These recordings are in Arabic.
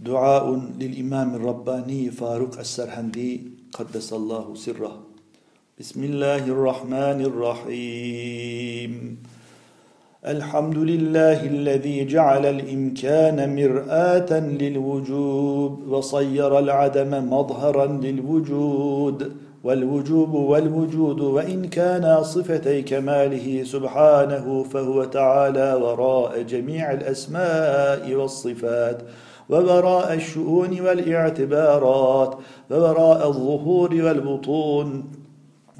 دعاء للإمام الرباني فاروق السرهندي قدس الله سره. بسم الله الرحمن الرحيم. الحمد لله الذي جعل الإمكان مرآة للوجوب وصير العدم مظهرا للوجود. والوجوب والوجود وإن كانا صفتي كماله سبحانه فهو تعالى وراء جميع الأسماء والصفات ووراء الشؤون والإعتبارات ووراء الظهور والبطون.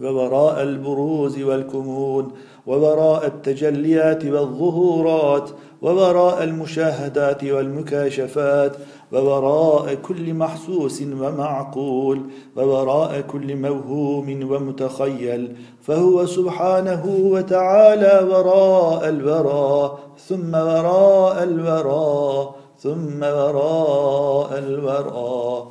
ووراء البروز والكمون ووراء التجليات والظهورات ووراء المشاهدات والمكاشفات ووراء كل محسوس ومعقول ووراء كل موهوم ومتخيل فهو سبحانه وتعالى وراء الوراء ثم وراء الوراء ثم وراء الوراء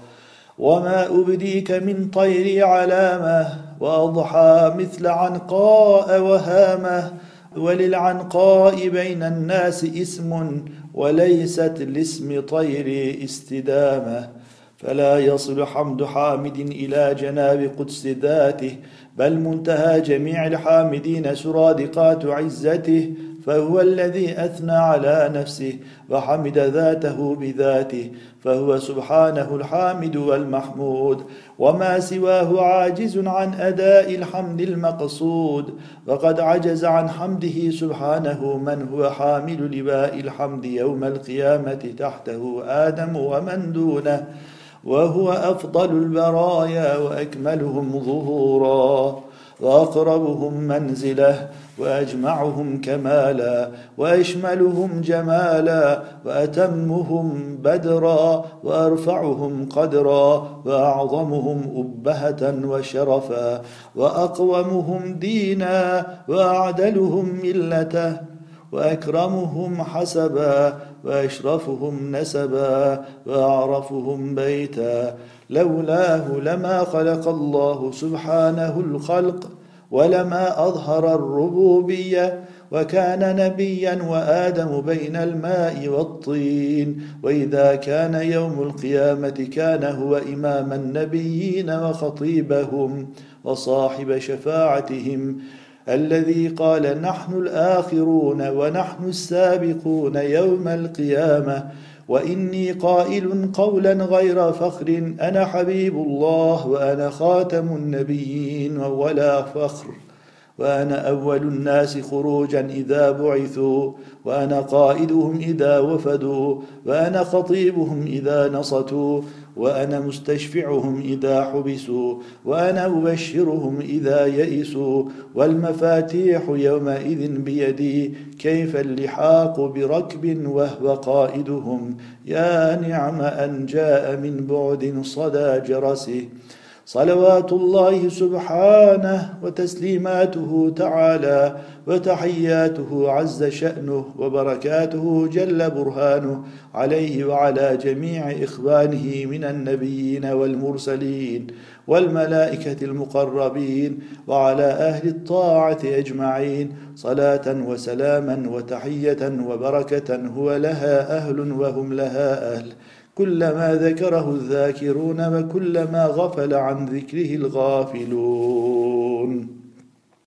وما أبديك من طير علامة وأضحى مثل عنقاء وهامة وللعنقاء بين الناس اسم وليست لاسم طير استدامة فلا يصل حمد حامد إلى جناب قدس ذاته بل منتهى جميع الحامدين سرادقات عزته فهو الذي أثنى على نفسه وحمد ذاته بذاته فهو سبحانه الحامد والمحمود وما سواه عاجز عن أداء الحمد المقصود وقد عجز عن حمده سبحانه من هو حامل لواء الحمد يوم القيامة تحته آدم ومن دونه وهو أفضل البرايا وأكملهم ظهورا. وأقربهم منزله وأجمعهم كمالا وأشملهم جمالا وأتمهم بدرا وأرفعهم قدرا وأعظمهم أبهة وشرفا وأقومهم دينا وأعدلهم مله وأكرمهم حسبا وأشرفهم نسبا وأعرفهم بيتا لولاه لما خلق الله سبحانه الخلق ولما أظهر الربوبية وكان نبيا وآدم بين الماء والطين وإذا كان يوم القيامة كان هو إمام النبيين وخطيبهم وصاحب شفاعتهم الذي قال نحن الآخرون ونحن السابقون يوم القيامة وإني قائل قولا غير فخر أنا حبيب الله وأنا خاتم النبيين ولا فخر. وأنا أول الناس خروجا إذا بعثوا وأنا قائدهم إذا وفدوا وأنا خطيبهم إذا نصتوا وأنا مستشفعهم إذا حبسوا وأنا أبشرهم إذا يئسوا. والمفاتيح يومئذ بيدي كيف اللحاق بركب وهو قائدهم؟ يا نعم أن جاء من بعد صدى جرسه. صلوات الله سبحانه وتسليماته تعالى وتحياته عز شأنه وبركاته جل برهانه عليه وعلى جميع إخوانه من النبيين والمرسلين والملائكة المقربين وعلى أهل الطاعة أجمعين صلاة وسلاما وتحية وبركة هو لها أهل وهم لها أهل كلما ذكره الذاكرون وكلما غفل عن ذكره الغافلون.